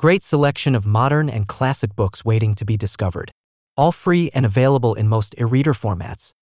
Great selection of modern and classic books waiting to be discovered. All free and available in most e-reader formats.